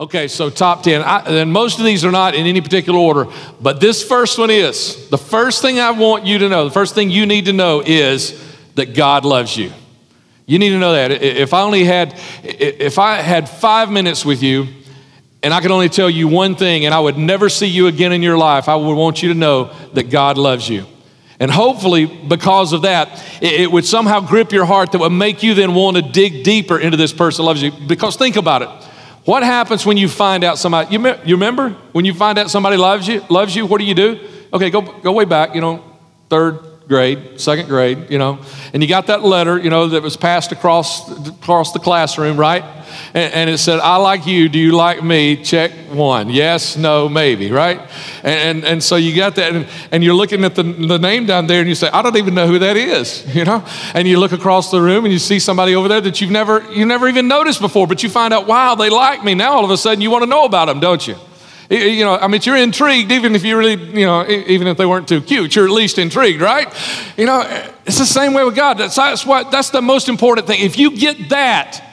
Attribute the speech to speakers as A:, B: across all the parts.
A: Okay, so top 10. I, and most of these are not in any particular order, but this first one is. The first thing I want you to know, the first thing you need to know is that God loves you. You need to know that. If I only had if I had 5 minutes with you and I could only tell you one thing and I would never see you again in your life, I would want you to know that God loves you. And hopefully, because of that, it, would somehow grip your heart that would make you then want to dig deeper into this person loves you. Because think about it. What happens when you find out somebody, you, you remember when you find out somebody loves you, loves you, what do you do? Okay, go, go way back, you know, third grade, second grade, you know, and you got that letter, you know, that was passed across, across the classroom, right? And, and, it said, I like you, do you like me? Check one. Yes, no, maybe, right? And, and, and so you got that, and, and you're looking at the, the name down there, and you say, I don't even know who that is, you know? And you look across the room and you see somebody over there that you've never, you never even noticed before, but you find out, wow, they like me. Now all of a sudden you want to know about them, don't you? You know, I mean, you're intrigued, even if you really, you know, even if they weren't too cute, you're at least intrigued, right? You know, it's the same way with God. That's, that's what, that's the most important thing. If you get that,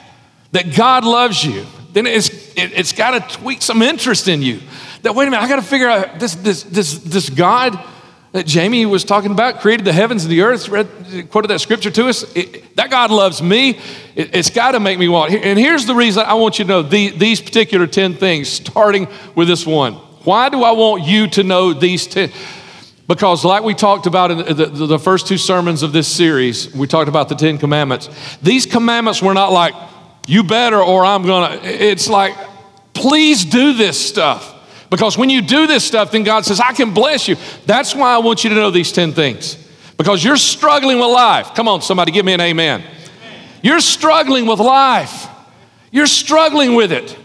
A: that God loves you, then it's, it, has got to tweak some interest in you. That, wait a minute, I got to figure out this, this, this, this God that Jamie was talking about, created the heavens and the earth, read, quoted that scripture to us. It, that God loves me. It, has got to make me want. And here's the reason I want you to know the, these particular 10 things, starting with this one. Why do I want you to know these 10? Because, like we talked about in the, the, the first two sermons of this series, we talked about the 10 commandments. These commandments were not like, you better or I'm gonna. It's like, please do this stuff. Because when you do this stuff, then God says, I can bless you. That's why I want you to know these 10 things. Because you're struggling with life. Come on, somebody, give me an amen. You're struggling with life. You're struggling with it.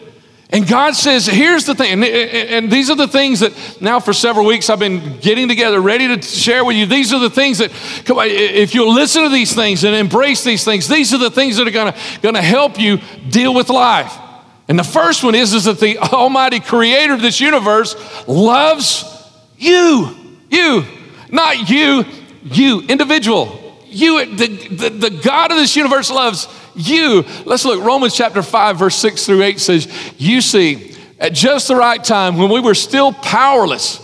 A: And God says, here's the thing, and, and, these are the things that now for several weeks I've been getting together, ready to share with you. These are the things that, if you'll listen to these things and embrace these things, these are the things that are gonna, gonna help you deal with life. And the first one is, is that the Almighty Creator of this universe loves you. You. Not you, you, individual. You, the, the, the God of this universe loves you. Let's look. Romans chapter 5, verse 6 through 8 says, You see, at just the right time, when we were still powerless,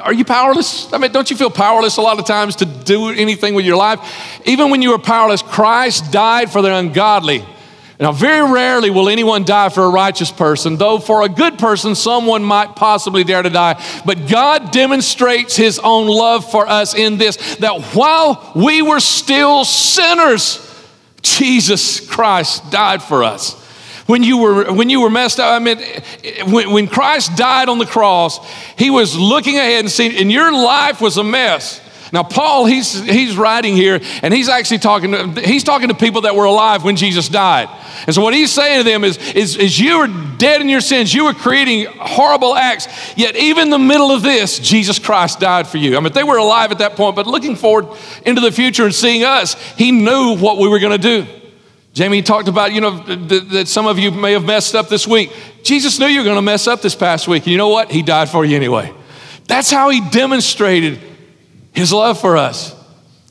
A: are you powerless? I mean, don't you feel powerless a lot of times to do anything with your life? Even when you were powerless, Christ died for the ungodly. Now, very rarely will anyone die for a righteous person, though for a good person, someone might possibly dare to die. But God demonstrates his own love for us in this that while we were still sinners, Jesus Christ died for us. When you were, when you were messed up, I mean, when, when Christ died on the cross, he was looking ahead and seeing, and your life was a mess. Now, Paul, he's, he's writing here, and he's actually talking to, he's talking to people that were alive when Jesus died. And so what he's saying to them is, is, is you were dead in your sins. You were creating horrible acts. Yet even in the middle of this, Jesus Christ died for you. I mean, they were alive at that point, but looking forward into the future and seeing us, he knew what we were going to do. Jamie talked about, you know, that, that some of you may have messed up this week. Jesus knew you were going to mess up this past week. You know what? He died for you anyway. That's how he demonstrated his love for us.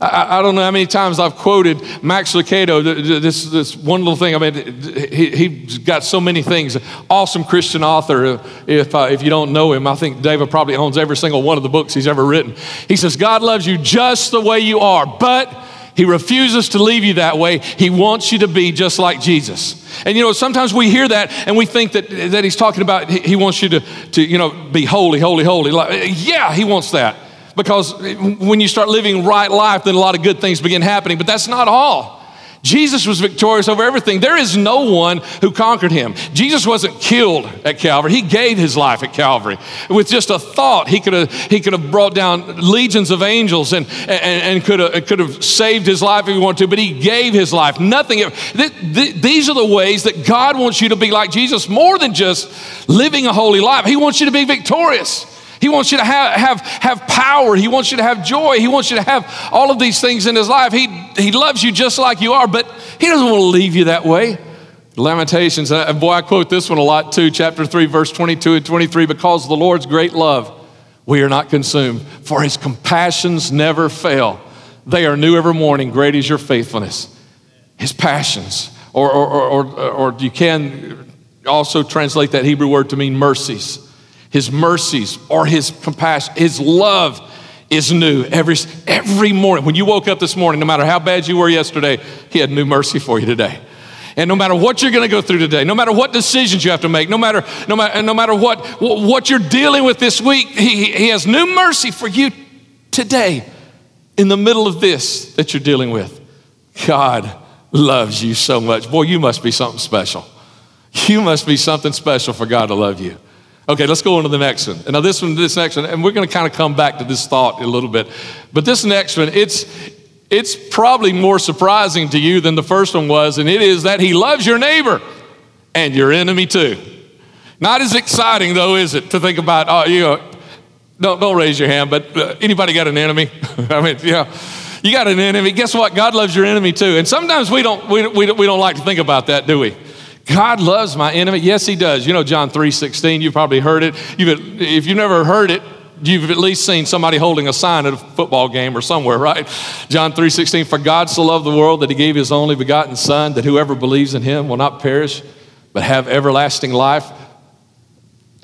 A: I, I, don't know how many times I've quoted Max Lucado, this, this one little thing. I mean, he, has got so many things. Awesome Christian author. If, uh, if you don't know him, I think David probably owns every single one of the books he's ever written. He says, God loves you just the way you are, but he refuses to leave you that way. He wants you to be just like Jesus. And you know, sometimes we hear that and we think that, that he's talking about he wants you to, to, you know, be holy, holy, holy. Like, yeah, he wants that because when you start living right life, then a lot of good things begin happening. But that's not all. Jesus was victorious over everything. There is no one who conquered him. Jesus wasn't killed at Calvary. He gave his life at Calvary. With just a thought, he could have, he could have brought down legions of angels and, and, and could, have, could have saved his life if he wanted to, but he gave his life. Nothing. Th- th- these are the ways that God wants you to be like Jesus more than just living a holy life. He wants you to be victorious. He wants you to have, have, have power. He wants you to have joy. He wants you to have all of these things in his life. He, he loves you just like you are, but he doesn't want to leave you that way. Lamentations, uh, boy, I quote this one a lot too, chapter 3, verse 22 and 23. Because of the Lord's great love, we are not consumed, for his compassions never fail. They are new every morning. Great is your faithfulness. His passions, or, or, or, or, or you can also translate that Hebrew word to mean mercies. His mercies or his compassion, his love is new every, every morning. When you woke up this morning, no matter how bad you were yesterday, he had new mercy for you today. And no matter what you're going to go through today, no matter what decisions you have to make, no matter, no matter, no matter what, what you're dealing with this week, he, he has new mercy for you today in the middle of this that you're dealing with. God loves you so much. Boy, you must be something special. You must be something special for God to love you. Okay, let's go on to the next one. now this one, this next one, and we're going to kind of come back to this thought a little bit. But this next one, it's it's probably more surprising to you than the first one was, and it is that he loves your neighbor and your enemy too. Not as exciting though, is it, to think about? Oh, you know, don't don't raise your hand, but uh, anybody got an enemy? I mean, yeah. You got an enemy. Guess what? God loves your enemy too. And sometimes we don't, we, we, we don't like to think about that, do we? God loves my enemy. Yes, he does. You know John 3:16, you've probably heard it. You've, if you've never heard it, you've at least seen somebody holding a sign at a football game or somewhere, right? John 3:16, for God so loved the world that he gave his only begotten son that whoever believes in him will not perish but have everlasting life.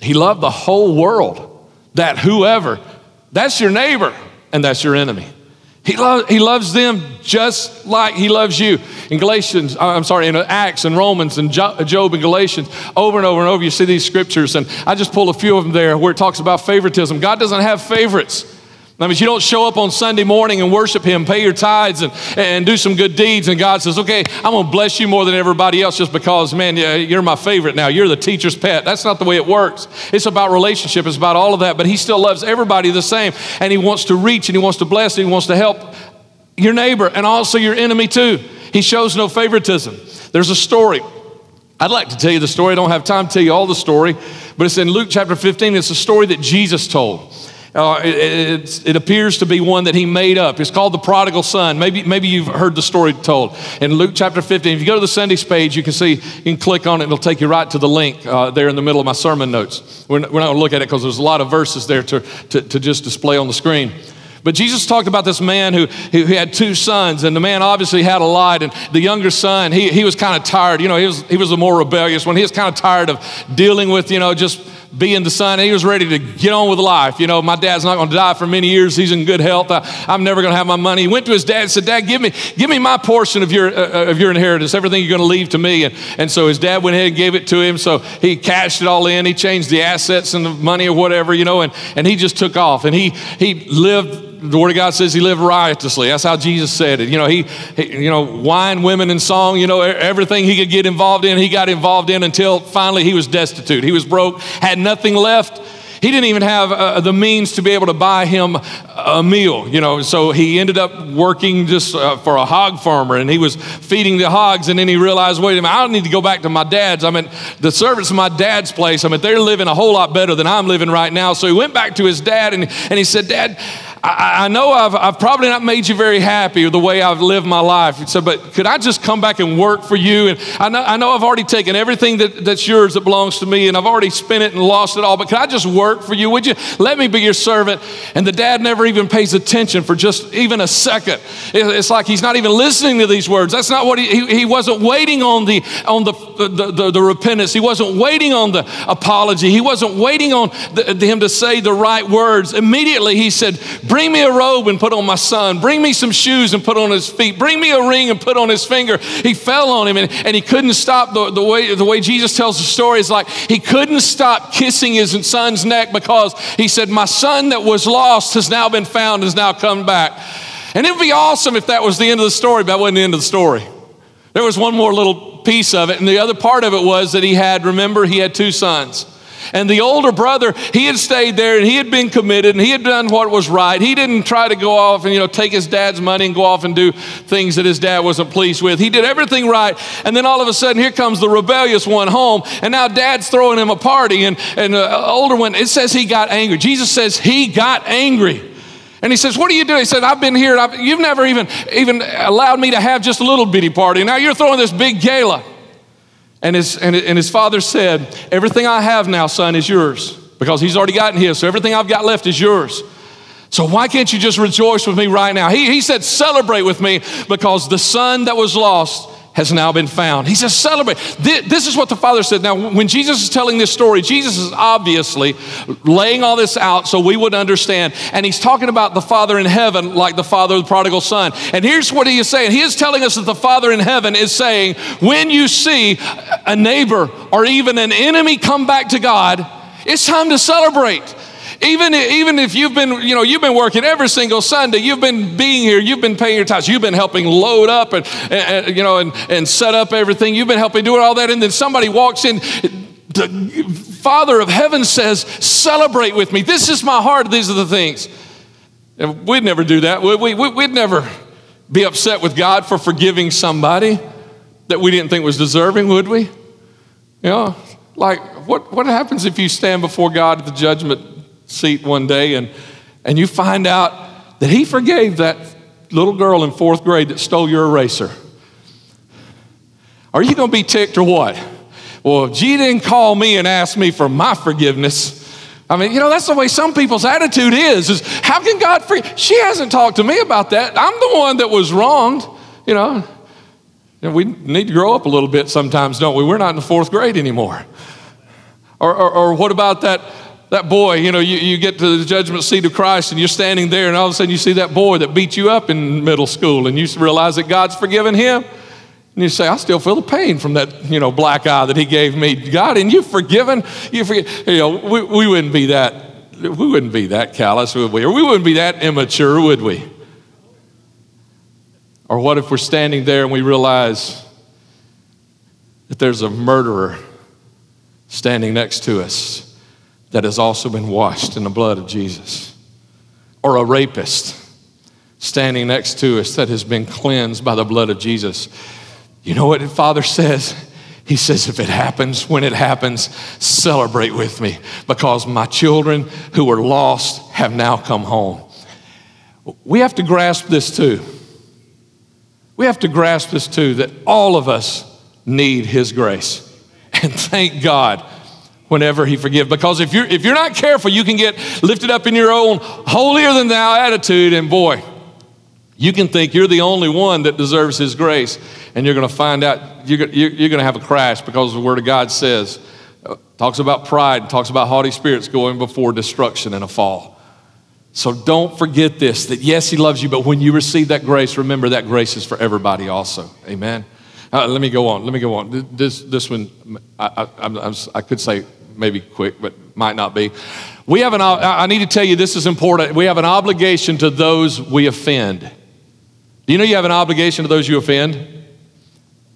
A: He loved the whole world. That whoever, that's your neighbor and that's your enemy. He, lo- he loves them just like he loves you. In Galatians, uh, I'm sorry, in Acts and Romans and Job and Galatians, over and over and over, you see these scriptures. And I just pull a few of them there where it talks about favoritism. God doesn't have favorites. That means you don't show up on Sunday morning and worship Him, pay your tithes, and, and do some good deeds. And God says, okay, I'm going to bless you more than everybody else just because, man, you're my favorite now. You're the teacher's pet. That's not the way it works. It's about relationship, it's about all of that. But He still loves everybody the same. And He wants to reach and He wants to bless and He wants to help your neighbor and also your enemy too. He shows no favoritism. There's a story. I'd like to tell you the story. I don't have time to tell you all the story, but it's in Luke chapter 15. It's a story that Jesus told. Uh, it, it, appears to be one that he made up. It's called the prodigal son. Maybe, maybe you've heard the story told. In Luke chapter 15, if you go to the Sundays page, you can see, you can click on it, it'll take you right to the link uh, there in the middle of my sermon notes. We're not, we're not going to look at it because there's a lot of verses there to, to, to just display on the screen. But Jesus talked about this man who, who had two sons, and the man obviously had a lot. And the younger son, he, he was kind of tired. You know, he was, he was the more rebellious one. He was kind of tired of dealing with, you know, just being the son. He was ready to get on with life. You know, my dad's not going to die for many years. He's in good health. I, am never going to have my money. He went to his dad and said, Dad, give me, give me my portion of your, uh, of your inheritance, everything you're going to leave to me. And, and so his dad went ahead and gave it to him. So he cashed it all in. He changed the assets and the money or whatever, you know, and, and he just took off. And he, he lived the Word of God says he lived riotously. That's how Jesus said it. You know, he, he, you know, wine, women, and song. You know, everything he could get involved in, he got involved in until finally he was destitute. He was broke, had nothing left. He didn't even have uh, the means to be able to buy him a meal, you know. So he ended up working just uh, for a hog farmer, and he was feeding the hogs. And then he realized, wait a minute, I don't need to go back to my dad's. I mean, the servants of my dad's place. I mean, they're living a whole lot better than I'm living right now. So he went back to his dad, and, and he said, Dad, I, I know I've, I've, probably not made you very happy with the way I've lived my life. So, but could I just come back and work for you? And I know, I know I've already taken everything that, that's yours that belongs to me, and I've already spent it and lost it all. But could I just work for you? Would you let me be your servant? And the dad never even pays attention for just even a second. It's like he's not even listening to these words. That's not what he, he, he wasn't waiting on the on the the, the, the, repentance. He wasn't waiting on the apology. He wasn't waiting on the, him to say the right words. Immediately he said, Bring me a robe and put on my son. Bring me some shoes and put on his feet. Bring me a ring and put on his finger. He fell on him and, and he couldn't stop. The, the, way, the way Jesus tells the story is like he couldn't stop kissing his son's neck because he said, My son that was lost has now been found, has now come back. And it would be awesome if that was the end of the story, but that wasn't the end of the story. There was one more little piece of it, and the other part of it was that he had, remember, he had two sons. And the older brother, he had stayed there and he had been committed and he had done what was right. He didn't try to go off and, you know, take his dad's money and go off and do things that his dad wasn't pleased with. He did everything right. And then all of a sudden, here comes the rebellious one home. And now dad's throwing him a party. And, and uh, the older one, it says he got angry. Jesus says he got angry. And he says, What are you doing? He said, I've been here. I've, you've never even, even allowed me to have just a little bitty party. Now you're throwing this big gala. And his, and, and his father said, Everything I have now, son, is yours. Because he's already gotten his. So everything I've got left is yours. So why can't you just rejoice with me right now? He, he said, Celebrate with me because the son that was lost has now been found. He says, celebrate. This is what the Father said. Now, when Jesus is telling this story, Jesus is obviously laying all this out so we would understand. And he's talking about the Father in heaven like the Father of the prodigal son. And here's what he is saying He is telling us that the Father in heaven is saying, when you see a neighbor or even an enemy come back to God, it's time to celebrate. Even, even if you've been, you know, you've been working every single Sunday, you've been being here, you've been paying your tithes, you've been helping load up and, and you know, and, and set up everything, you've been helping do all that, and then somebody walks in, the Father of heaven says, celebrate with me. This is my heart. These are the things. And we'd never do that. We, we, we'd never be upset with God for forgiving somebody that we didn't think was deserving, would we? You know, like what, what happens if you stand before God at the judgment seat one day and, and you find out that he forgave that little girl in fourth grade that stole your eraser. Are you going to be ticked or what? Well, if G didn't call me and ask me for my forgiveness. I mean, you know, that's the way some people's attitude is, is how can God forgive? She hasn't talked to me about that. I'm the one that was wronged, you know. And we need to grow up a little bit sometimes, don't we? We're not in the fourth grade anymore. Or, or, or what about that, that boy, you know, you, you get to the judgment seat of Christ and you're standing there and all of a sudden you see that boy that beat you up in middle school and you realize that God's forgiven him. And you say, I still feel the pain from that, you know, black eye that he gave me. God, and you've forgiven, you forget, you know, we, we wouldn't be that, we wouldn't be that callous, would we? Or we wouldn't be that immature, would we? Or what if we're standing there and we realize that there's a murderer standing next to us that has also been washed in the blood of Jesus. Or a rapist standing next to us that has been cleansed by the blood of Jesus. You know what Father says? He says, if it happens, when it happens, celebrate with me because my children who were lost have now come home. We have to grasp this too. We have to grasp this too that all of us need His grace. And thank God whenever he forgives. Because if you're, if you're not careful, you can get lifted up in your own holier than thou attitude, and boy, you can think you're the only one that deserves his grace, and you're going to find out you're, you're going to have a crash because the word of God says, talks about pride, talks about haughty spirits going before destruction and a fall. So don't forget this that yes, he loves you, but when you receive that grace, remember that grace is for everybody also. Amen. Uh, let me go on. Let me go on. This, this one, I, I, I could say maybe quick, but might not be. We have an, I need to tell you this is important. We have an obligation to those we offend. Do you know you have an obligation to those you offend?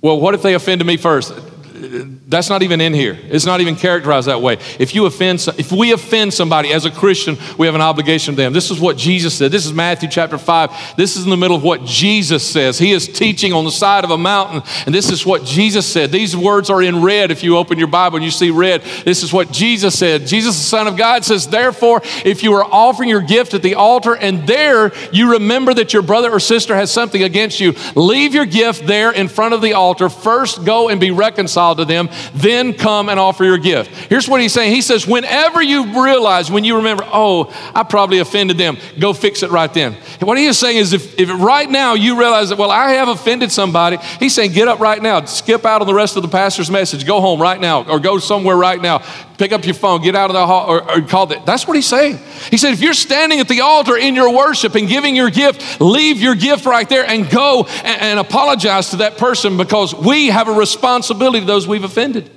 A: Well, what if they offended me first? That's not even in here. It's not even characterized that way. If you offend, if we offend somebody as a Christian, we have an obligation to them. This is what Jesus said. This is Matthew chapter five. This is in the middle of what Jesus says. He is teaching on the side of a mountain, and this is what Jesus said. These words are in red. If you open your Bible and you see red, this is what Jesus said. Jesus, the Son of God, says, "Therefore, if you are offering your gift at the altar, and there you remember that your brother or sister has something against you, leave your gift there in front of the altar. First, go and be reconciled to them." then come and offer your gift. Here's what he's saying He says, whenever you realize, when you remember, oh, I probably offended them, go fix it right then. And what he is saying is, if, if right now you realize that, well, I have offended somebody, he's saying, get up right now, skip out on the rest of the pastor's message, go home right now, or go somewhere right now, pick up your phone, get out of the hall, or, or call that. That's what he's saying. He said, if you're standing at the altar in your worship and giving your gift, leave your gift right there and go and, and apologize to that person because we have a responsibility to those we've offended.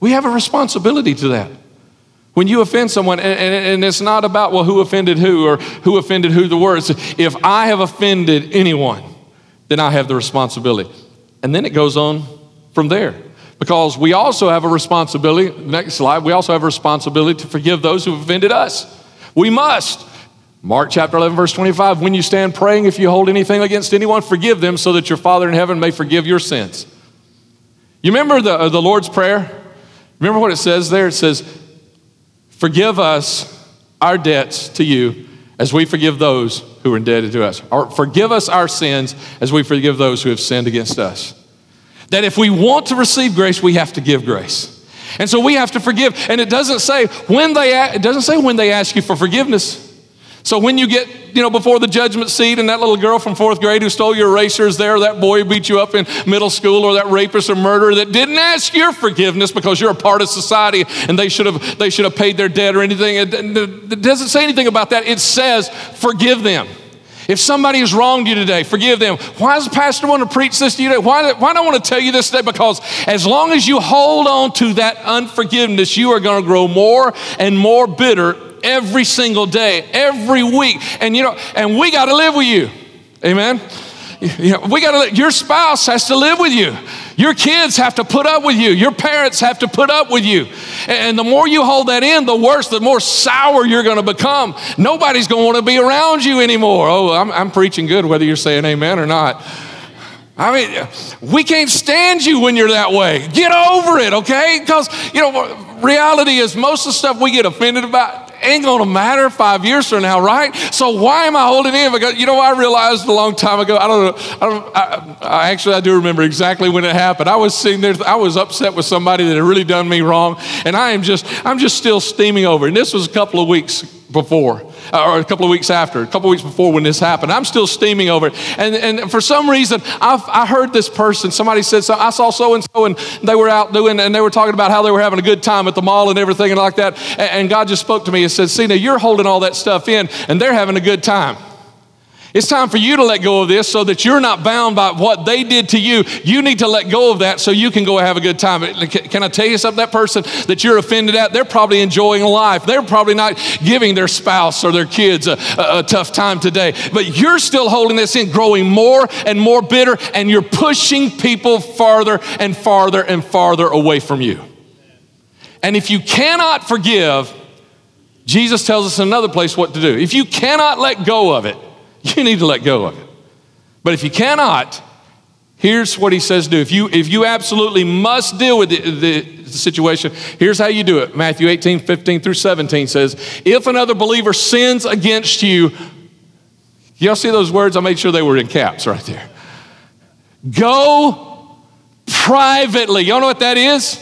A: We have a responsibility to that. When you offend someone, and, and, and, it's not about, well, who offended who or who offended who the words. If I have offended anyone, then I have the responsibility. And then it goes on from there. Because we also have a responsibility, next slide, we also have a responsibility to forgive those who have offended us. We must. Mark chapter 11, verse 25 when you stand praying, if you hold anything against anyone, forgive them so that your Father in heaven may forgive your sins. You remember the, uh, the Lord's Prayer? Remember what it says there? It says, Forgive us our debts to you as we forgive those who are indebted to us. Or forgive us our sins as we forgive those who have sinned against us. That if we want to receive grace, we have to give grace. And so we have to forgive. And it doesn't say when they it doesn't say when they ask you for forgiveness. So when you get, you know, before the judgment seat and that little girl from fourth grade who stole your eraser is there, that boy who beat you up in middle school, or that rapist or murderer that didn't ask your forgiveness because you're a part of society and they should have they should have paid their debt or anything. It, it doesn't say anything about that. It says forgive them. If somebody has wronged you today, forgive them. Why does the pastor want to preach this to you today? Why, why do I want to tell you this today? Because as long as you hold on to that unforgiveness, you are going to grow more and more bitter every single day, every week. And you know, and we got to live with you. Amen. You know, we got to. Your spouse has to live with you. Your kids have to put up with you. Your parents have to put up with you. And the more you hold that in, the worse, the more sour you're going to become. Nobody's going to want to be around you anymore. Oh, I'm, I'm preaching good, whether you're saying amen or not. I mean, we can't stand you when you're that way. Get over it, okay? Because, you know, reality is most of the stuff we get offended about ain't gonna matter five years from now, right? So why am I holding in? Because you know, I realized a long time ago. I don't know. I don't. I, I actually I do remember exactly when it happened. I was sitting there. I was upset with somebody that had really done me wrong, and I am just. I'm just still steaming over. And this was a couple of weeks before, Uh, or a couple of weeks after, a couple of weeks before when this happened. I'm still steaming over it. And, and for some reason, I've, I heard this person, somebody said, so I saw so and so, and they were out doing, and they were talking about how they were having a good time at the mall and everything and like that. And, and God just spoke to me and said, See, now you're holding all that stuff in, and they're having a good time. It's time for you to let go of this so that you're not bound by what they did to you. You need to let go of that so you can go have a good time. Can I tell you something? That person that you're offended at, they're probably enjoying life. They're probably not giving their spouse or their kids a, a, a tough time today. But you're still holding this in, growing more and more bitter, and you're pushing people farther and farther and farther away from you. And if you cannot forgive, Jesus tells us in another place what to do. If you cannot let go of it, you need to let go of it. But if you cannot, here's what he says do. If you, if you absolutely must deal with the, the, situation, here's how you do it. Matthew 18, 15 through 17 says, If another believer sins against you, y'all see those words? I made sure they were in caps right there. Go privately. Y'all know what that is?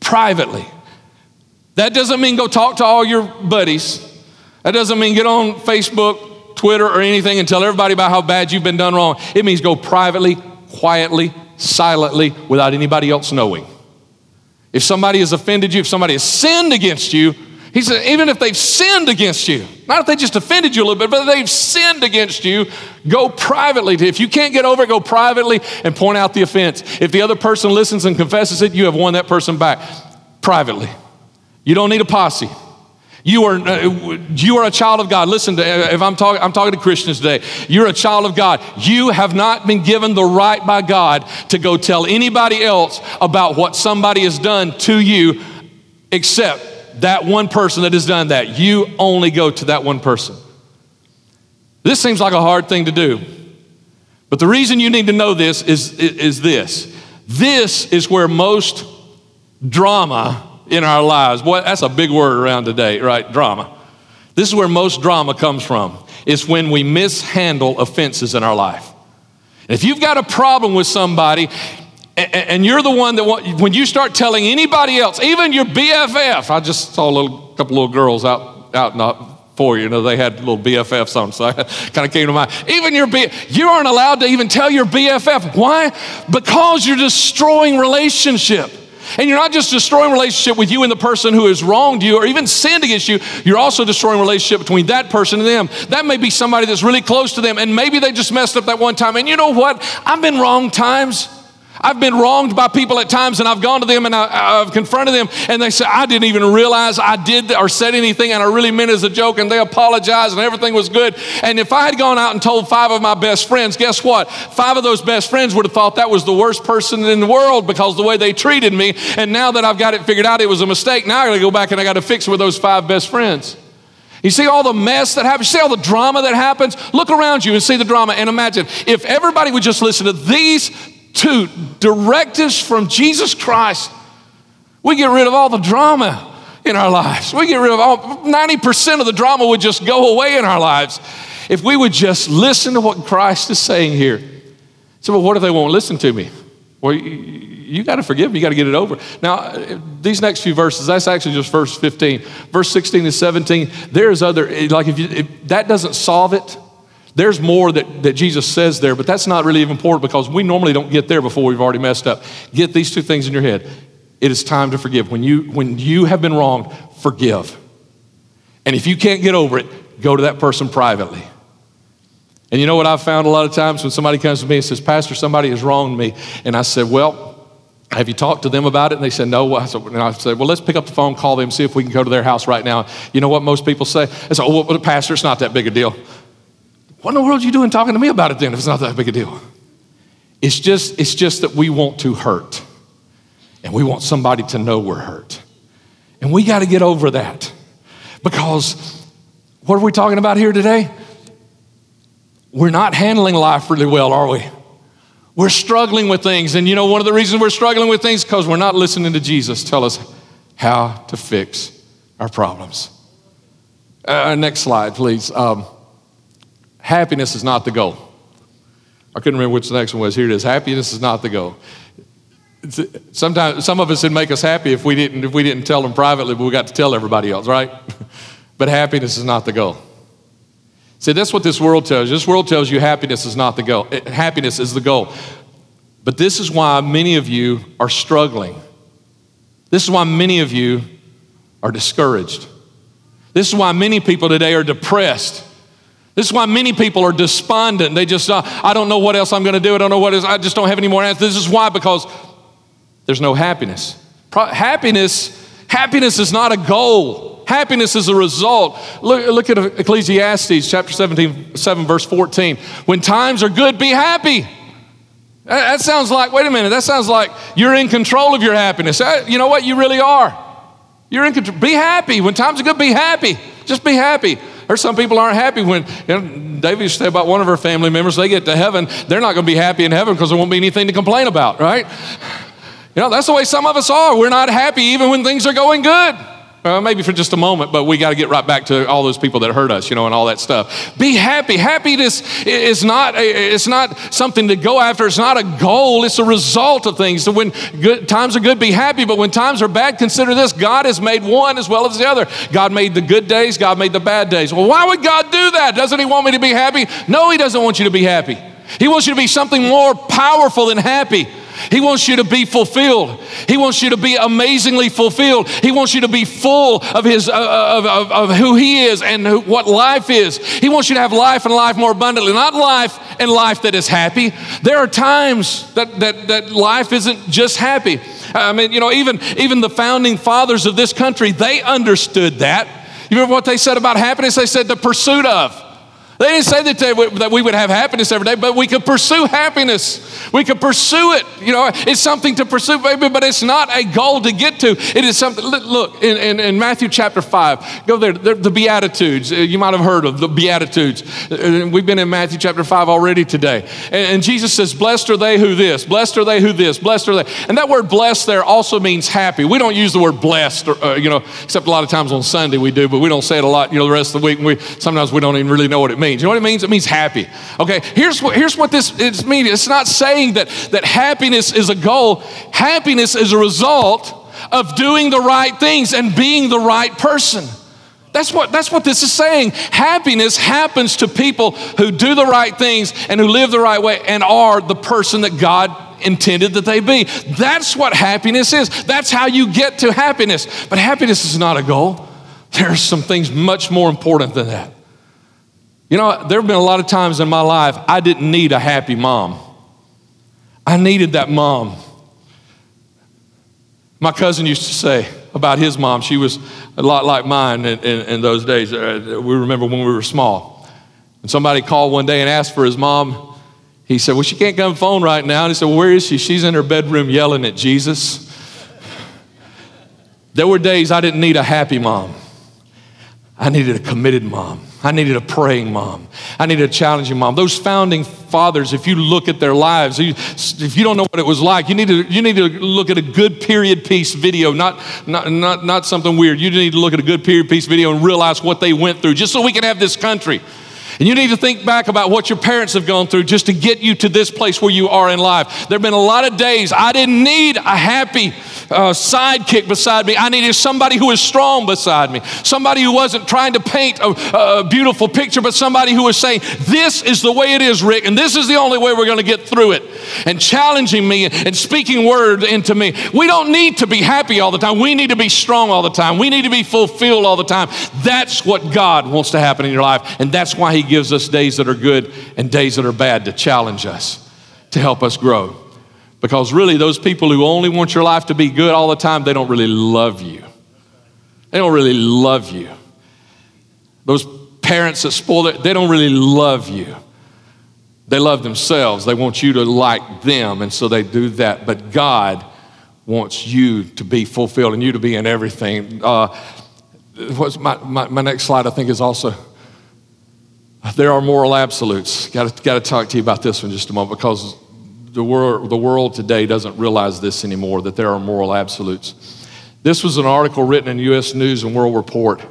A: Privately. That doesn't mean go talk to all your buddies. That doesn't mean get on Facebook, Twitter or anything and tell everybody about how bad you've been done wrong. It means go privately, quietly, silently, without anybody else knowing. If somebody has offended you, if somebody has sinned against you, he said, even if they've sinned against you, not if they just offended you a little bit, but they've sinned against you, go privately. If you can't get over it, go privately and point out the offense. If the other person listens and confesses it, you have won that person back privately. You don't need a posse. You are, uh, you are a child of God. Listen, to, uh, if I'm talking, I'm talking to Christians today. You're a child of God. You have not been given the right by God to go tell anybody else about what somebody has done to you except that one person that has done that. You only go to that one person. This seems like a hard thing to do. But the reason you need to know this is, is this. This is where most drama in our lives. Boy, that's a big word around today, right? Drama. This is where most drama comes from. It's when we mishandle offenses in our life. If you've got a problem with somebody, and you're the one that when you start telling anybody else, even your BFF, I just saw a little couple little girls out out not for you, you know, they had little BFFs on, so I kind of came to mind. Even your B, you aren't allowed to even tell your BFF. Why? Because you're destroying relationship. And you're not just destroying relationship with you and the person who has wronged you or even sinned against you, you're also destroying relationship between that person and them. That may be somebody that's really close to them and maybe they just messed up that one time. And you know what? I've been wrong times. I've been wronged by people at times, and I've gone to them and I, have confronted them, and they say, I didn't even realize I did or said anything, and I really meant it as a joke, and they apologized, and everything was good. And if I had gone out and told five of my best friends, guess what? Five of those best friends would have thought that was the worst person in the world because the way they treated me. And now that I've got it figured out, it was a mistake. Now I got to go back and I got to fix it with those five best friends. You see all the mess that happens, you see all the drama that happens? Look around you and see the drama and imagine if everybody would just listen to these two directives from Jesus Christ, we get rid of all the drama in our lives. We get rid of all 90% of the drama would just go away in our lives if we would just listen to what Christ is saying here. So, well, what if they won't listen to me? Well, you got to forgive them. You got to get it over. Now, these next few verses, that's actually just verse 15. Verse 16 to 17, there's other, like if, you, if that doesn't solve it, there's more that, that Jesus says there, but that's not really even important because we normally don't get there before we've already messed up. Get these two things in your head. It is time to forgive. When you, when you have been wronged, forgive. And if you can't get over it, go to that person privately. And you know what I've found a lot of times when somebody comes to me and says, Pastor, somebody has wronged me. And I said, Well, have you talked to them about it? And they said, No. I said, and I said, Well, let's pick up the phone, call them, see if we can go to their house right now. You know what most people say? I said, Oh, well, Pastor, it's not that big a deal. What in the world are you doing talking to me about it then if it's not that big a deal? It's just, it's just that we want to hurt. And we want somebody to know we're hurt. And we got to get over that. Because what are we talking about here today? we're not handling life really well, are we? We're struggling with things. And you know, one of the reasons we're struggling with things because we're not listening to Jesus tell us how to fix our problems. Uh, next slide, please. Um, happiness is not the goal. I couldn't remember which the next one was. Here it is. Happiness is not the goal. Sometimes some of us would make us happy if we didn't if we didn't tell them privately, but we got to tell everybody else, right? but happiness is not the goal. See, that's what this world tells you. This world tells you happiness is not the goal. Eh, happiness is the goal. But this is why many of you are struggling. This is why many of you are discouraged. This is why many people today are depressed. This is why many people are despondent. They just, uh, I don't know what else I'm going to do. I don't know what is. I just don't have any more answers. This is why because there's no happiness. Pro- happiness, happiness is not a goal. Happiness is a result. Look, look at Ecclesiastes chapter 17, 7, verse 14. When times are good, be happy. That sounds like, wait a minute, that sounds like you're in control of your happiness. You know what? You really are. You're in control. Be happy. When times are good, be happy. Just be happy. Or some people aren't happy when, you know, David about one of her family members, they get to heaven, they're not going to be happy in heaven because there won't be anything to complain about, right? You know, that's the way some of us are. We're not happy even when things are going good. Maybe for just a moment, but we got to get right back to all those people that hurt us, you know, and all that stuff. Be happy. Happiness is not a, it's not something to go after. It's not a goal. It's a result of things. So when good, times are good, be happy. But when times are bad, consider this: God has made one as well as the other. God made the good days. God made the bad days. Well, why would God do that? Doesn't He want me to be happy? No, He doesn't want you to be happy. He wants you to be something more powerful than happy. He wants you to be fulfilled. He wants you to be amazingly fulfilled. He wants you to be full of his uh, uh, of, of, of, who he is and who, what life is. He wants you to have life and life more abundantly, not life and life that is happy. There are times that that, that life isn't just happy. I mean, you know, even even the founding fathers of this country, they understood that. You remember what they said about happiness? They said the pursuit of. They didn't say that, they, that we would have happiness every day, but we could pursue happiness. We could pursue it. You know, it's something to pursue, baby, but it's not a goal to get to. It is something. Look, in, in, in Matthew chapter 5, go there, the Beatitudes. Uh, you might have heard of the Beatitudes. Uh, we've been in Matthew chapter 5 already today. And, and Jesus says, Blessed are they who this, blessed are they who this, blessed are they. And that word blessed there also means happy. We don't use the word blessed, or, uh, you know, except a lot of times on Sunday we do, but we don't say it a lot, you know, the rest of the week. We, sometimes we don't even really know what it means means. You know what it means? It means happy. Okay, here's what, here's what this it's means. It's not saying that, that happiness is a goal, happiness is a result of doing the right things and being the right person. That's what, that's what this is saying. Happiness happens to people who do the right things and who live the right way and are the person that God intended that they be. That's what happiness is. That's how you get to happiness. But happiness is not a goal. There are some things much more important than that. You know, there have been a lot of times in my life I didn't need a happy mom. I needed that mom. My cousin used to say about his mom, she was a lot like mine in, in, in those days. Uh, we remember when we were small. And somebody called one day and asked for his mom. He said, Well, she can't come phone right now. And he said, well, Where is she? She's in her bedroom yelling at Jesus. There were days I didn't need a happy mom, I needed a committed mom. I needed a praying mom. I needed a challenging mom. Those founding fathers, if you look at their lives, if you don't know what it was like, you need to, you need to look at a good period piece video, not, not, not, not something weird. You need to look at a good period piece video and realize what they went through just so we can have this country. And you need to think back about what your parents have gone through just to get you to this place where you are in life. There have been a lot of days I didn't need a happy uh, sidekick beside me. I needed somebody who was strong beside me, somebody who wasn't trying to paint a, a beautiful picture, but somebody who was saying, This is the way it is, Rick, and this is the only way we're going to get through it, and challenging me and speaking word into me. We don't need to be happy all the time. We need to be strong all the time. We need to be fulfilled all the time. That's what God wants to happen in your life, and that's why He gives us days that are good and days that are bad to challenge us, to help us grow. Because really, those people who only want your life to be good all the time, they don't really love you. They don't really love you. Those parents that spoil it, they don't really love you. They love themselves. They want you to like them, and so they do that. But God wants you to be fulfilled and you to be in everything. Uh, what's my, my, my next slide, I think, is also there are moral absolutes. Got to talk to you about this one just a moment because the world, the world today doesn't realize this anymore that there are moral absolutes. This was an article written in U.S. News and World Report.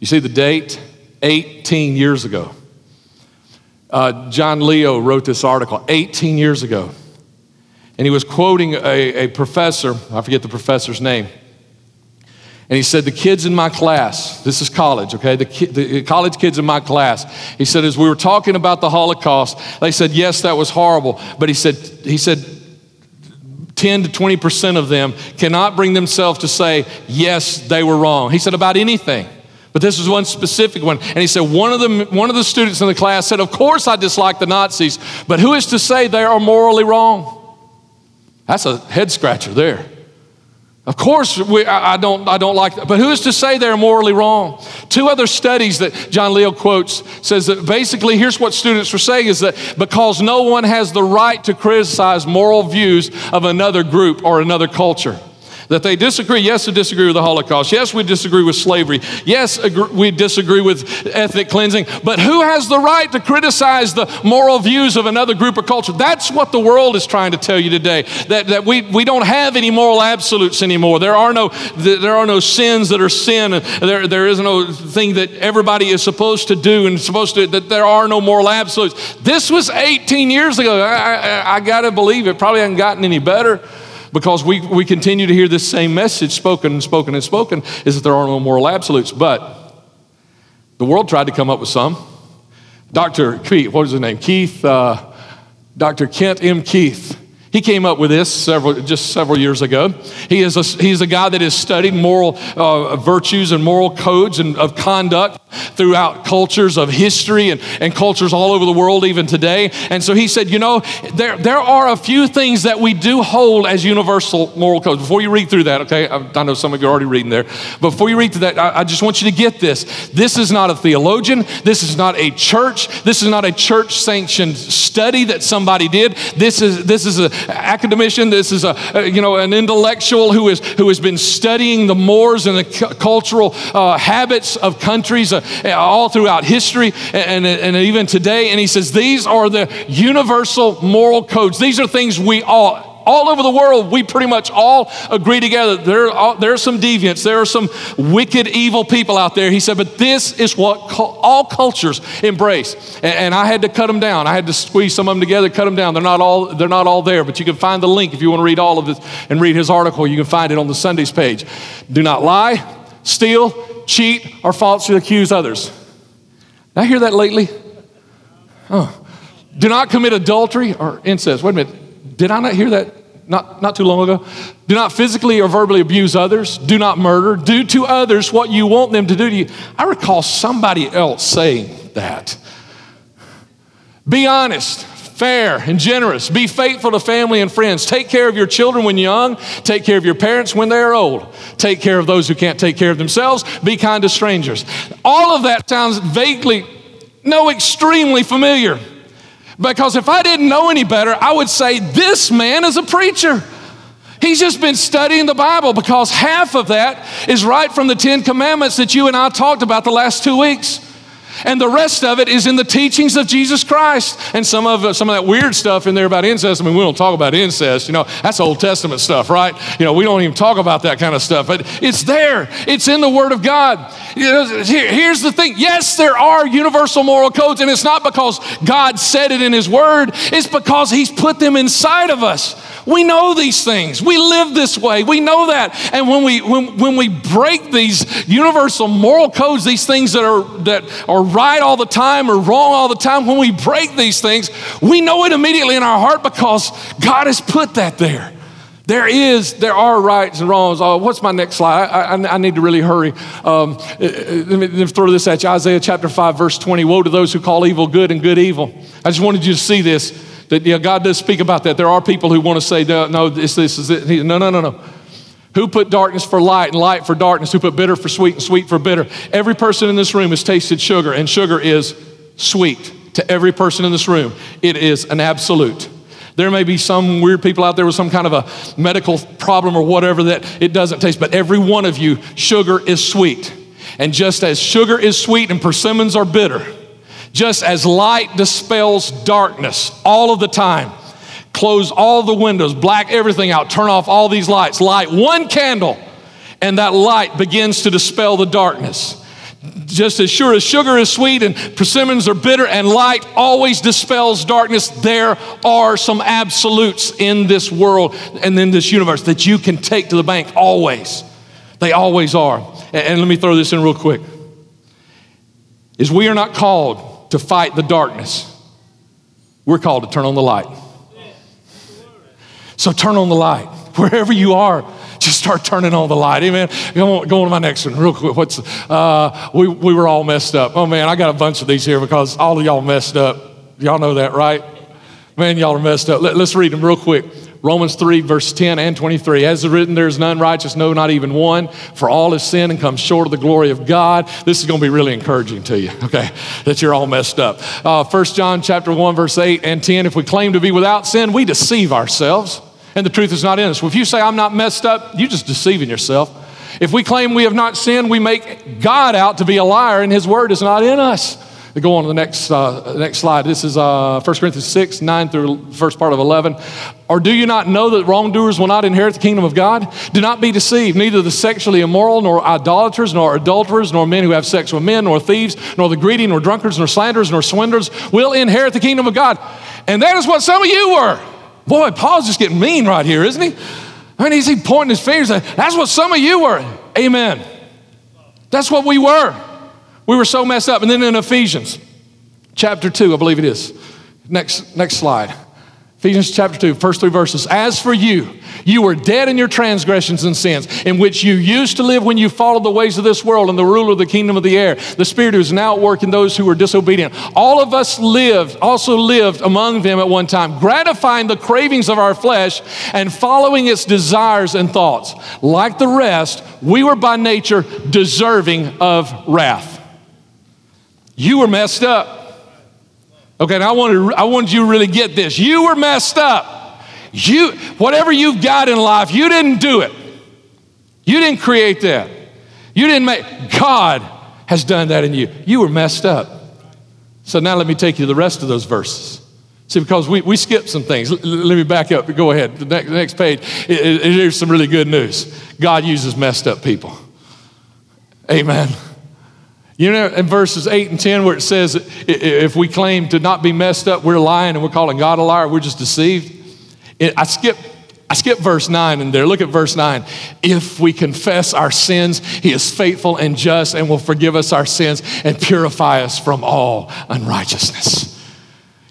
A: You see the date? 18 years ago. Uh, John Leo wrote this article 18 years ago. And he was quoting a, a professor, I forget the professor's name. And he said, The kids in my class, this is college, okay? The, ki- the, college kids in my class, he said, as we were talking about the Holocaust, they said, Yes, that was horrible. But he said, he said, 10 to 20% of them cannot bring themselves to say, Yes, they were wrong. He said, About anything. But this was one specific one. And he said, one of, the, one of the students in the class said, Of course I dislike the Nazis, but who is to say they are morally wrong? That's a head scratcher there. Of course, we, I, don't, I don't like that. But who is to say they're morally wrong? Two other studies that John Leo quotes says that basically here's what students were saying is that because no one has the right to criticize moral views of another group or another culture. That they disagree. Yes, we disagree with the Holocaust. Yes, we disagree with slavery. Yes, we disagree with ethnic cleansing. But who has the right to criticize the moral views of another group or culture? That's what the world is trying to tell you today. That, that we, we don't have any moral absolutes anymore. There are no, there are no sins that are sin. There, there is no thing that everybody is supposed to do and supposed to, that there are no moral absolutes. This was 18 years ago. I, I, I got to believe it probably hasn't gotten any better because we, we continue to hear this same message spoken and spoken and spoken is that there are no moral absolutes. But the world tried to come up with some. Dr. Keith, what is his name? Keith, uh, Dr. Kent M. Keith he came up with this several, just several years ago. He is a, he's a guy that has studied moral uh, virtues and moral codes and of conduct throughout cultures of history and, and cultures all over the world, even today. And so he said, you know, there, there are a few things that we do hold as universal moral codes. Before you read through that, okay, I, I know some of you are already reading there. Before you read through that, I, I just want you to get this. This is not a theologian. This is not a church. This is not a church sanctioned study that somebody did. This is, this is a academician. This is a, you know an intellectual who is who has been studying the mores and the cu- cultural uh, habits of countries uh, all throughout history and, and, and even today. And he says these are the universal moral codes. These are things we all all over the world, we pretty much all agree together. There are, there are some deviants, there are some wicked, evil people out there. He said, but this is what all cultures embrace. And, and, I had to cut them down. I had to squeeze some of them together, cut them down. They're not all, they're not all there, but you can find the link if you want to read all of this and read his article. You can find it on the Sundays page. Do not lie, steal, cheat, or falsely accuse others. Did I hear that lately? Oh. Do not commit adultery or incest. Wait a minute. Did I not hear that not, not too long ago? Do not physically or verbally abuse others. Do not murder. Do to others what you want them to do to you. I recall somebody else saying that. Be honest, fair, and generous. Be faithful to family and friends. Take care of your children when young. Take care of your parents when they are old. Take care of those who can't take care of themselves. Be kind to strangers. All of that sounds vaguely, no, extremely familiar. Because if I didn't know any better, I would say, This man is a preacher. He's just been studying the Bible because half of that is right from the Ten Commandments that you and I talked about the last two weeks. And the rest of it is in the teachings of Jesus Christ. And some of, some of that weird stuff in there about incest. I mean, we don't talk about incest. You know, that's Old Testament stuff, right? You know, we don't even talk about that kind of stuff. But it's there, it's in the Word of God. Here's the thing yes, there are universal moral codes, and it's not because God said it in His Word, it's because He's put them inside of us. We know these things. We live this way. We know that. And when we when, when we break these universal moral codes, these things that are that are right all the time or wrong all the time, when we break these things, we know it immediately in our heart because God has put that there. There is, there are rights and wrongs. Oh, what's my next slide? I, I, I need to really hurry. Um, uh, uh, let, me, let me throw this at you. Isaiah chapter 5, verse 20. Woe to those who call evil good and good evil. I just wanted you to see this. That know, God does speak about that. There are people who want to say, no, no this, this is it. No, no, no, no. Who put darkness for light and light for darkness? Who put bitter for sweet and sweet for bitter? Every person in this room has tasted sugar, and sugar is sweet to every person in this room. It is an absolute. There may be some weird people out there with some kind of a medical problem or whatever that it doesn't taste, but every one of you, sugar is sweet. And just as sugar is sweet and persimmons are bitter, just as light dispels darkness all of the time, close all the windows, black everything out, turn off all these lights, light one candle, and that light begins to dispel the darkness. Just as sure as sugar is sweet and persimmons are bitter and light always dispels darkness, there are some absolutes in this world and in this universe that you can take to the bank always. They always are. And let me throw this in real quick. Is we are not called to fight the darkness. We're called to turn on the light. So turn on the light wherever you are. Just start turning on the light. Amen. Go on, go on to my next one real quick. What's uh, we we were all messed up. Oh man, I got a bunch of these here because all of y'all messed up. Y'all know that, right? Man, y'all are messed up. Let, let's read them real quick. Romans 3, verse 10 and 23. As written, there is none righteous, no, not even one. For all is sin and come short of the glory of God. This is going to be really encouraging to you, okay, that you're all messed up. Uh, 1 John chapter 1, verse 8 and 10. If we claim to be without sin, we deceive ourselves, and the truth is not in us. Well, if you say, I'm not messed up, you're just deceiving yourself. If we claim we have not sinned, we make God out to be a liar, and his word is not in us. Go on to the next, uh, next slide. This is uh, 1 Corinthians 6, 9 through first part of 11. Or do you not know that wrongdoers will not inherit the kingdom of God? Do not be deceived. Neither the sexually immoral, nor idolaters, nor adulterers, nor men who have sex with men, nor thieves, nor the greedy, nor drunkards, nor slanderers, nor swindlers will inherit the kingdom of God. And that is what some of you were. Boy, Paul's just getting mean right here, isn't he? I mean, he's he pointing his fingers. That's what some of you were. Amen. That's what we were. We were so messed up. And then in Ephesians chapter 2, I believe it is. Next, next slide. Ephesians chapter 2, first three verses. As for you, you were dead in your transgressions and sins, in which you used to live when you followed the ways of this world and the ruler of the kingdom of the air, the spirit who is now at work in those who are disobedient. All of us lived, also lived among them at one time, gratifying the cravings of our flesh and following its desires and thoughts. Like the rest, we were by nature deserving of wrath. You were messed up. Okay, and I wanted, I wanted you to really get this. You were messed up. You, whatever you've got in life, you didn't do it. You didn't create that. You didn't make, God has done that in you. You were messed up. So now let me take you to the rest of those verses. See, because we, we skipped some things. L- let me back up. Go ahead. The next, the next page. Here's some really good news. God uses messed up people. Amen. You know, in verses 8 and 10, where it says if we claim to not be messed up, we're lying and we're calling God a liar, we're just deceived. I skip. I skip verse 9 in there. Look at verse 9. If we confess our sins, He is faithful and just and will forgive us our sins and purify us from all unrighteousness.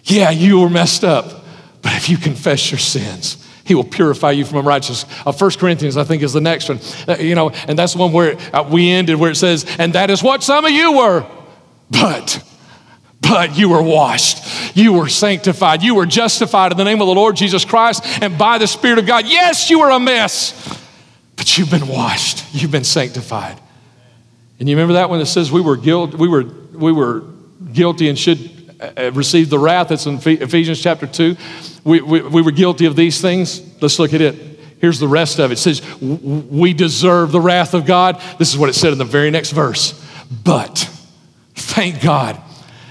A: Yeah, you were messed up, but if you confess your sins, he will purify you from unrighteousness. Uh, 1 Corinthians, I think, is the next one. Uh, you know, and that's the one where uh, we ended, where it says, and that is what some of you were. But, but you were washed. You were sanctified. You were justified in the name of the Lord Jesus Christ and by the Spirit of God. Yes, you were a mess, but you've been washed. You've been sanctified. And you remember that one that says we were guilt, we were, we were guilty and should uh, receive the wrath that's in Ephesians chapter 2 we, we, we were guilty of these things. Let's look at it. Here's the rest of it. It says, We deserve the wrath of God. This is what it said in the very next verse. But Thank God.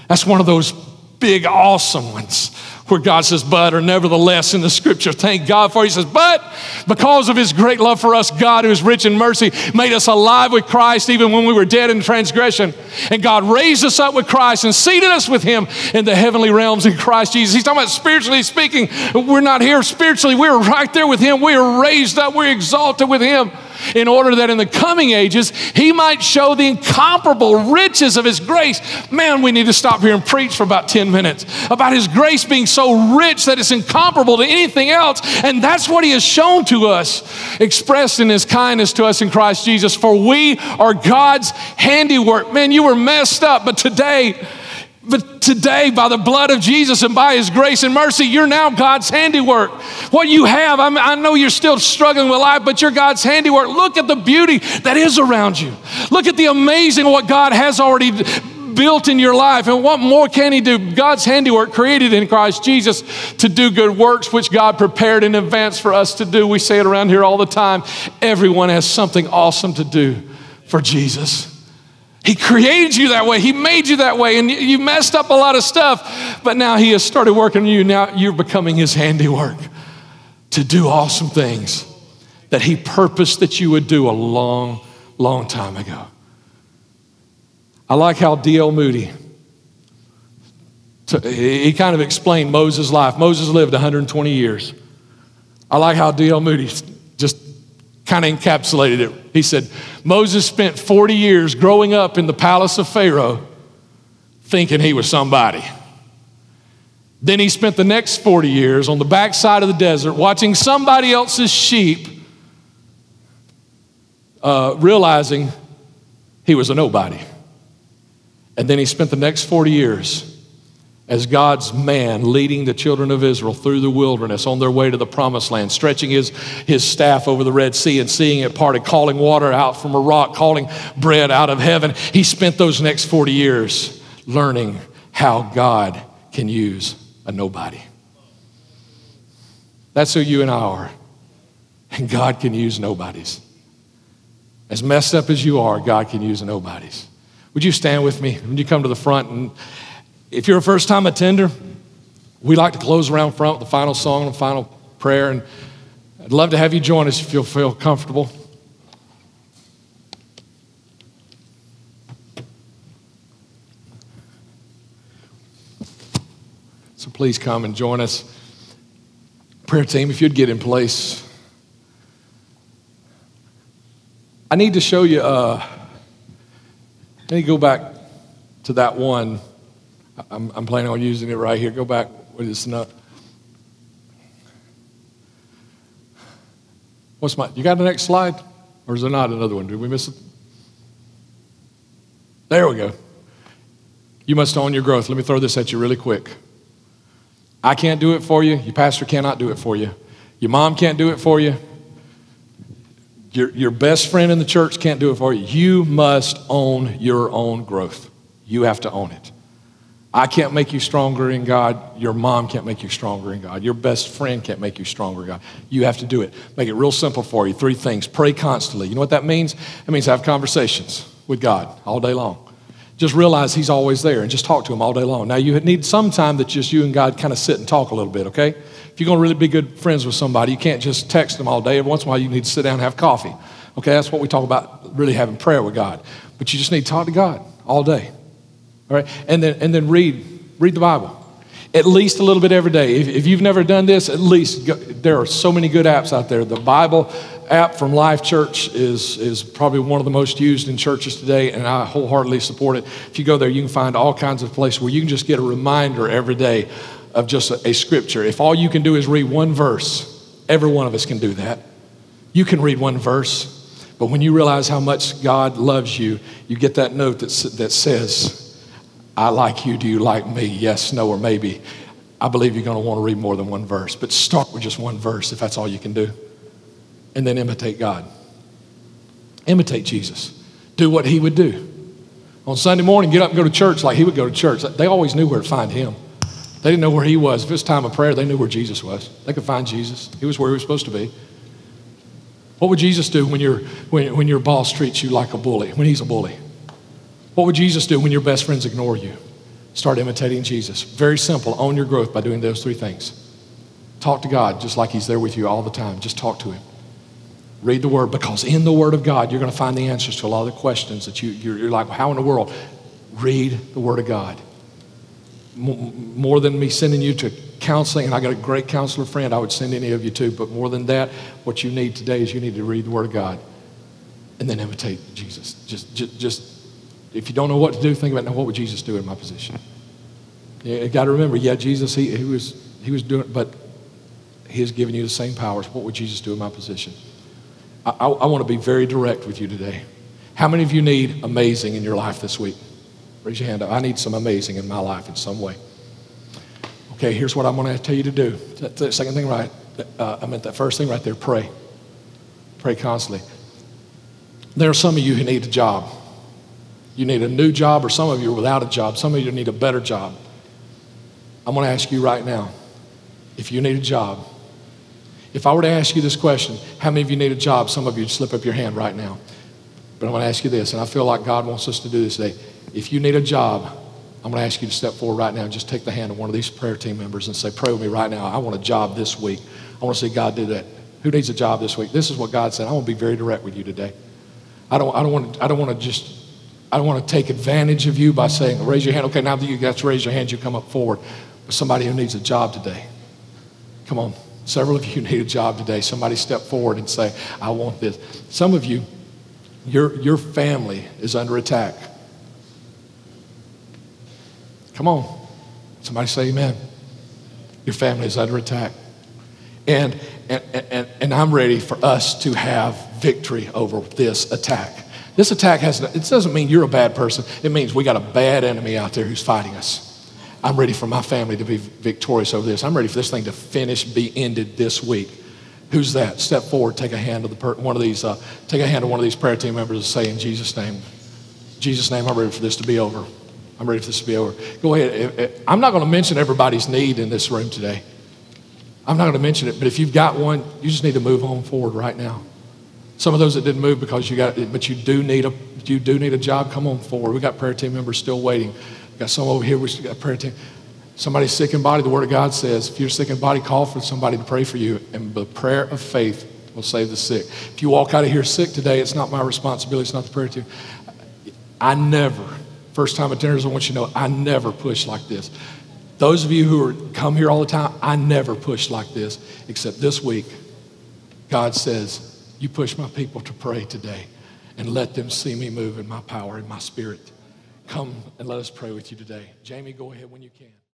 A: That's one of those big, awesome ones where God says, but, or nevertheless in the scripture. Thank God for it. He says, but because of his great love for us, God, who is rich in mercy, made us alive with Christ even when we were dead in transgression. And God raised us up with Christ and seated us with him in the heavenly realms in Christ Jesus. He's talking about spiritually speaking. We're not here spiritually, we're right there with him. We are raised up, we're exalted with him in order that in the coming ages he might show the incomparable riches of his grace. Man, we need to stop here and preach for about 10 minutes about his grace being so rich that it's incomparable to anything else. And that's what he has shown to us, expressed in his kindness to us in Christ Jesus. For we are God's handiwork. Man, you were messed up, but today, but today, by the blood of Jesus and by His grace and mercy, you're now God's handiwork. What you have, I, mean, I, know you're still struggling with life, but you're God's handiwork. Look at the beauty that is around you. Look at the amazing what God has already built in your life. And what more can He do? God's handiwork created in Christ Jesus to do good works, which God prepared in advance for us to do. We say it around here all the time. Everyone has something awesome to do for Jesus. He created you that way. He made you that way. And you messed up a lot of stuff, but now He has started working on you. Now you're becoming His handiwork to do awesome things that He purposed that you would do a long, long time ago. I like how D.L. Moody, he kind of explained Moses' life. Moses lived 120 years. I like how D.L. Moody kind of encapsulated it. He said, Moses spent 40 years growing up in the palace of Pharaoh thinking he was somebody. Then he spent the next 40 years on the backside of the desert watching somebody else's sheep, uh, realizing he was a nobody. And then he spent the next 40 years as God's man leading the children of Israel through the wilderness on their way to the promised land, stretching his, his staff over the Red Sea and seeing it parted, calling water out from a rock, calling bread out of heaven. He spent those next 40 years learning how God can use a nobody. That's who you and I are. And God can use nobodies. As messed up as you are, God can use nobodies. Would you stand with me when you come to the front and if you're a first time attender, we like to close around front with the final song and the final prayer. And I'd love to have you join us if you feel comfortable. So please come and join us. Prayer team, if you'd get in place. I need to show you, uh, to go back to that one. I'm, I'm planning on using it right here. Go back with this nut. What's my, you got the next slide? Or is there not another one? Did we miss it? There we go. You must own your growth. Let me throw this at you really quick. I can't do it for you. Your pastor cannot do it for you. Your mom can't do it for you. Your, your best friend in the church can't do it for you. You must own your own growth. You have to own it. I can't make you stronger in God. Your mom can't make you stronger in God. Your best friend can't make you stronger in God. You have to do it. Make it real simple for you. Three things. Pray constantly. You know what that means? It means have conversations with God all day long. Just realize He's always there and just talk to Him all day long. Now, you need some time that just you and God kind of sit and talk a little bit, okay? If you're going to really be good friends with somebody, you can't just text them all day. Every once in a while, you need to sit down and have coffee. Okay, that's what we talk about really having prayer with God. But you just need to talk to God all day. All right? And then, and then read, read the Bible. At least a little bit every day. If, if you've never done this, at least go, there are so many good apps out there. The Bible app from Life Church is, is probably one of the most used in churches today, and I wholeheartedly support it. If you go there, you can find all kinds of places where you can just get a reminder every day of just a, a scripture. If all you can do is read one verse, every one of us can do that. You can read one verse, but when you realize how much God loves you, you get that note that, that says, I like you. Do you like me? Yes, no, or maybe. I believe you're going to want to read more than one verse, but start with just one verse if that's all you can do. And then imitate God. Imitate Jesus. Do what he would do. On Sunday morning, get up and go to church like he would go to church. They always knew where to find him. They didn't know where he was. If it was time of prayer, they knew where Jesus was. They could find Jesus. He was where he was supposed to be. What would Jesus do when, your when, when your boss treats you like a bully, when he's a bully?
B: What would Jesus do when your best friends ignore you? Start imitating Jesus. Very simple. Own your growth by doing those three things. Talk to God just like He's there with you all the time. Just talk to Him. Read the Word because in the Word of God, you're going to find the answers to a lot of the questions that you, you're, like, well, how in the world? Read the Word of God. More than me sending you to counseling, and I got a great counselor friend I would send any of you to, but more than that, what you need today is you need to read the Word of God and then imitate Jesus. Just, just, just if you don't know what to do, think about now, what would Jesus do in my position? You got to remember, yeah, Jesus, he, he, was, he was doing, but he has given you the same powers. What would Jesus do in my position? I, I, I want to be very direct with you today. How many of you need amazing in your life this week? Raise your hand up. I need some amazing in my life in some way. Okay, here's what I'm going to tell you to do. That, that second thing right, uh, I meant that first thing right there pray. Pray constantly. There are some of you who need a job. You need a new job, or some of you are without a job. Some of you need a better job. I'm going to ask you right now if you need a job, if I were to ask you this question, how many of you need a job? Some of you slip up your hand right now. But I'm going to ask you this, and I feel like God wants us to do this today. If you need a job, I'm going to ask you to step forward right now and just take the hand of one of these prayer team members and say, Pray with me right now. I want a job this week. I want to see God do that. Who needs a job this week? This is what God said. I want to be very direct with you today. I don't, I don't, want, I don't want to just, I don't want to take advantage of you by saying, raise your hand. Okay, now that you guys raise your hand, you come up forward. Somebody who needs a job today. Come on. Several of you need a job today. Somebody step forward and say, I want this. Some of you, your, your family is under attack. Come on. Somebody say amen. Your family is under attack. And, and, and, and I'm ready for us to have victory over this attack. This attack has, it doesn't mean you're a bad person. It means we got a bad enemy out there who's fighting us. I'm ready for my family to be victorious over this. I'm ready for this thing to finish, be ended this week. Who's that? Step forward, take a hand of the per- one of these, uh, take a hand of one of these prayer team members and say, in Jesus' name, Jesus' name, I'm ready for this to be over. I'm ready for this to be over. Go ahead. I'm not going to mention everybody's need in this room today. I'm not going to mention it, but if you've got one, you just need to move on forward right now. Some of those that didn't move because you got, but you do need a, you do need a job. Come on forward. We got prayer team members still waiting. We got some over here. We got prayer team. Somebody's sick in body. The Word of God says, if you're sick in body, call for somebody to pray for you, and the prayer of faith will save the sick. If you walk out of here sick today, it's not my responsibility. It's not the prayer team. I never, first time attenders, I want you to know, I never push like this. Those of you who are, come here all the time, I never push like this, except this week. God says, You push my people to pray today and let them see me move in my power and my spirit. Come and let us pray with you today. Jamie, go ahead when you can.